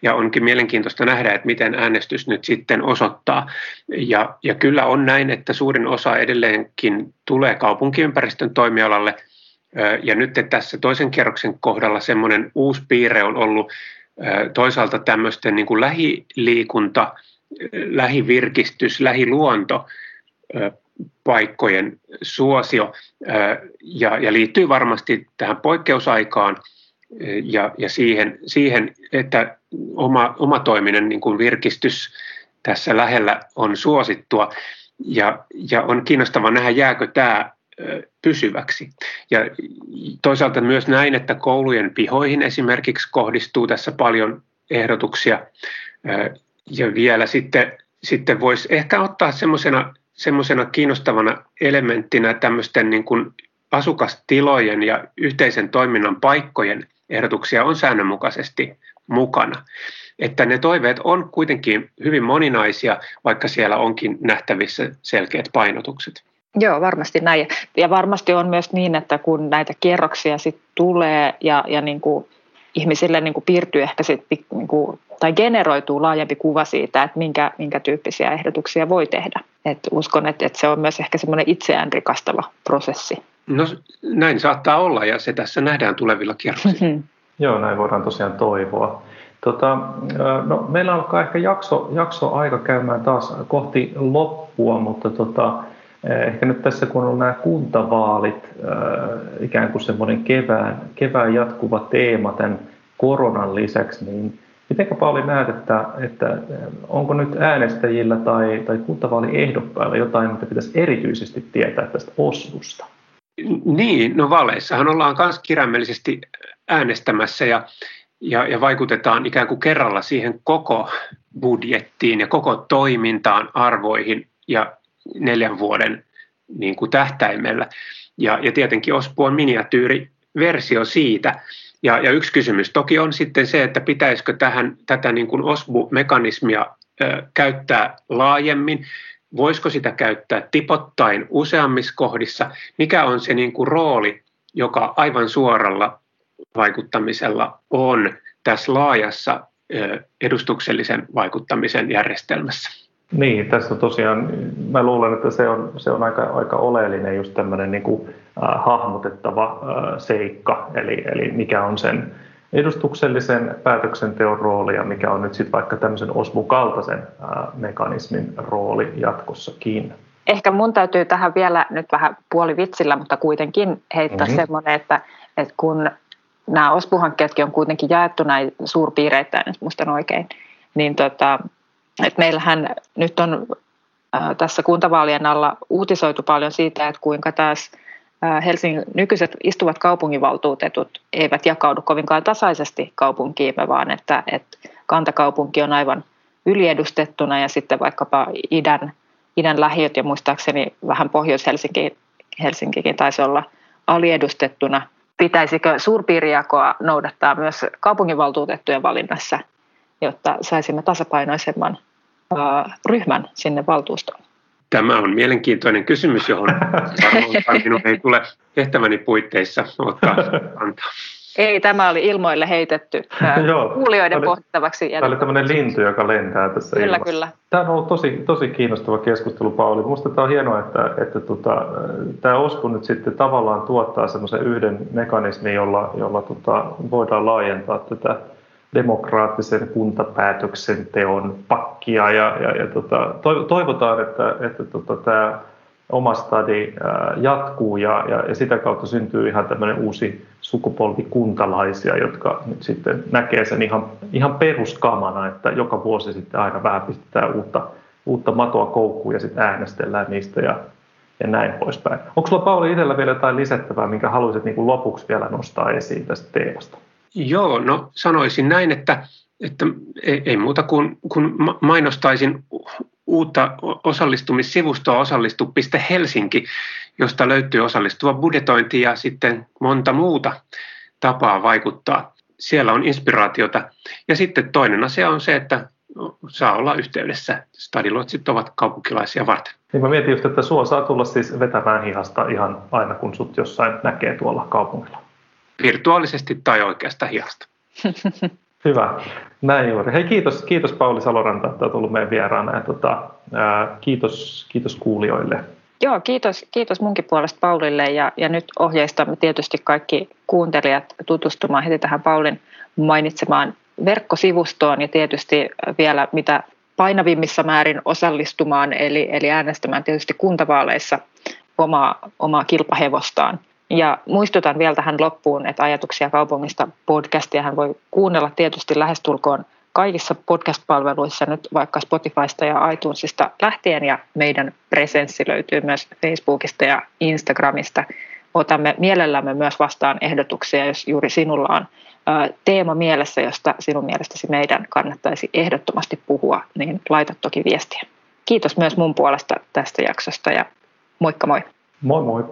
Ja onkin mielenkiintoista nähdä, että miten äänestys nyt sitten osoittaa. Ja, ja kyllä on näin, että suurin osa edelleenkin tulee kaupunkiympäristön toimialalle, ja nyt tässä toisen kierroksen kohdalla semmoinen uusi piirre on ollut toisaalta tämmöisten niin kuin lähiliikunta, lähivirkistys, lähiluonto paikkojen suosio. Ja, ja liittyy varmasti tähän poikkeusaikaan ja, ja siihen, siihen, että oma, toiminen niin kuin virkistys tässä lähellä on suosittua ja, ja on kiinnostava nähdä, jääkö tämä pysyväksi. Ja toisaalta myös näin, että koulujen pihoihin esimerkiksi kohdistuu tässä paljon ehdotuksia. Ja vielä sitten, sitten voisi ehkä ottaa semmoisena semmoisena kiinnostavana elementtinä tämmöisten niin kuin asukastilojen ja yhteisen toiminnan paikkojen ehdotuksia on säännönmukaisesti mukana. Että ne toiveet on kuitenkin hyvin moninaisia, vaikka siellä onkin nähtävissä selkeät painotukset. Joo, varmasti näin. Ja varmasti on myös niin, että kun näitä kierroksia sitten tulee ja, ja niin kuin ihmisille niin kuin piirtyy ehkä sit, niin kuin, tai generoituu laajempi kuva siitä, että minkä, minkä tyyppisiä ehdotuksia voi tehdä. Et uskon, että, että se on myös ehkä semmoinen itseään rikastava prosessi. No näin saattaa olla ja se tässä nähdään tulevilla kierroksilla. Mm-hmm. <laughs> Joo, näin voidaan tosiaan toivoa. Tota, no, meillä alkaa ehkä jakso, jakso aika käymään taas kohti loppua, mutta tota, ehkä nyt tässä kun on nämä kuntavaalit, ikään kuin semmoinen kevään, kevään jatkuva teema tämän koronan lisäksi, niin miten Pauli näet, että, että onko nyt äänestäjillä tai, tai kuntavaaliehdokkailla jotain, mitä pitäisi erityisesti tietää tästä osvusta? Niin, no vaaleissahan ollaan myös kirjaimellisesti äänestämässä ja, ja, ja vaikutetaan ikään kuin kerralla siihen koko budjettiin ja koko toimintaan, arvoihin ja neljän vuoden niin kuin tähtäimellä. Ja, ja tietenkin OSPU on miniatyyriversio siitä. Ja, ja yksi kysymys toki on sitten se, että pitäisikö tähän, tätä niin kuin OSBU-mekanismia ö, käyttää laajemmin, voisiko sitä käyttää tipottain useammissa kohdissa, mikä on se niin kuin rooli, joka aivan suoralla vaikuttamisella on tässä laajassa edustuksellisen vaikuttamisen järjestelmässä. Niin, tässä tosiaan, mä luulen, että se on, se on aika, aika oleellinen just tämmöinen niin kuin, äh, hahmotettava äh, seikka, eli, eli mikä on sen edustuksellisen päätöksenteon rooli ja mikä on nyt sitten vaikka tämmöisen osmukaltaisen äh, mekanismin rooli jatkossakin. Ehkä mun täytyy tähän vielä nyt vähän puolivitsillä, mutta kuitenkin heittää mm-hmm. semmoinen, että, että kun nämä OSPU-hankkeetkin on kuitenkin jaettu näin suurpiireittäin, jos muistan oikein, niin tota, et meillähän nyt on äh, tässä kuntavaalien alla uutisoitu paljon siitä, että kuinka taas äh, Helsingin nykyiset istuvat kaupunginvaltuutetut eivät jakaudu kovinkaan tasaisesti kaupunkiimme, vaan että, että kantakaupunki on aivan yliedustettuna ja sitten vaikkapa idän, idän lähiöt ja muistaakseni vähän Pohjois-Helsinki Helsinkikin taisi olla aliedustettuna. Pitäisikö suurpiirijakoa noudattaa myös kaupunginvaltuutettujen valinnassa, jotta saisimme tasapainoisemman ryhmän sinne valtuustoon? Tämä on mielenkiintoinen kysymys, johon varmaan <laughs> minun ei tule tehtäväni puitteissa ottaa antaa. Ei, tämä oli ilmoille heitetty <laughs> kuulijoiden pohdittavaksi. Tämä oli tämmöinen lintu, joka lentää tässä Kyllä, ilmassa. kyllä. Tämä on ollut tosi, tosi kiinnostava keskustelu, Pauli. Minusta tämä on hienoa, että, että tota, tämä OSPU nyt sitten tavallaan tuottaa semmoisen yhden mekanismin, jolla, jolla tota, voidaan laajentaa tätä demokraattisen kuntapäätöksenteon pakkia ja, ja, ja tota, toivotaan, että, että tota, tämä oma stadi jatkuu ja, ja, ja sitä kautta syntyy ihan tämmöinen uusi sukupolvi kuntalaisia, jotka nyt sitten näkee sen ihan, ihan peruskamana, että joka vuosi sitten aina vähän pistetään uutta, uutta matoa koukkuun ja sitten äänestellään niistä ja, ja näin poispäin. Onko sulla Pauli itsellä vielä jotain lisättävää, minkä haluaisit niin kuin lopuksi vielä nostaa esiin tästä teemasta? Joo, no sanoisin näin, että, että ei, muuta kuin kun mainostaisin uutta osallistumissivustoa osallistu.helsinki, josta löytyy osallistuva budjetointi ja sitten monta muuta tapaa vaikuttaa. Siellä on inspiraatiota. Ja sitten toinen asia on se, että saa olla yhteydessä. Stadiluotsit ovat kaupunkilaisia varten. Niin mä mietin just, että sua saa tulla siis vetämään hihasta ihan aina, kun sut jossain näkee tuolla kaupungilla virtuaalisesti tai oikeasta hihasta. <laughs> Hyvä. Näin juuri. Hei kiitos, kiitos Pauli Saloranta, että olet ollut meidän vieraana ja tota, ää, kiitos, kiitos kuulijoille. Joo, kiitos, kiitos munkin puolesta Paulille ja, ja nyt ohjeistamme tietysti kaikki kuuntelijat tutustumaan heti tähän Paulin mainitsemaan verkkosivustoon ja tietysti vielä mitä painavimmissa määrin osallistumaan eli, eli äänestämään tietysti kuntavaaleissa omaa, omaa kilpahevostaan. Ja muistutan vielä tähän loppuun, että Ajatuksia kaupungista podcastia hän voi kuunnella tietysti lähestulkoon kaikissa podcast-palveluissa nyt vaikka Spotifysta ja iTunesista lähtien ja meidän presenssi löytyy myös Facebookista ja Instagramista. Otamme mielellämme myös vastaan ehdotuksia, jos juuri sinulla on teema mielessä, josta sinun mielestäsi meidän kannattaisi ehdottomasti puhua, niin laita toki viestiä. Kiitos myös mun puolesta tästä jaksosta ja moikka moi. Moi moi.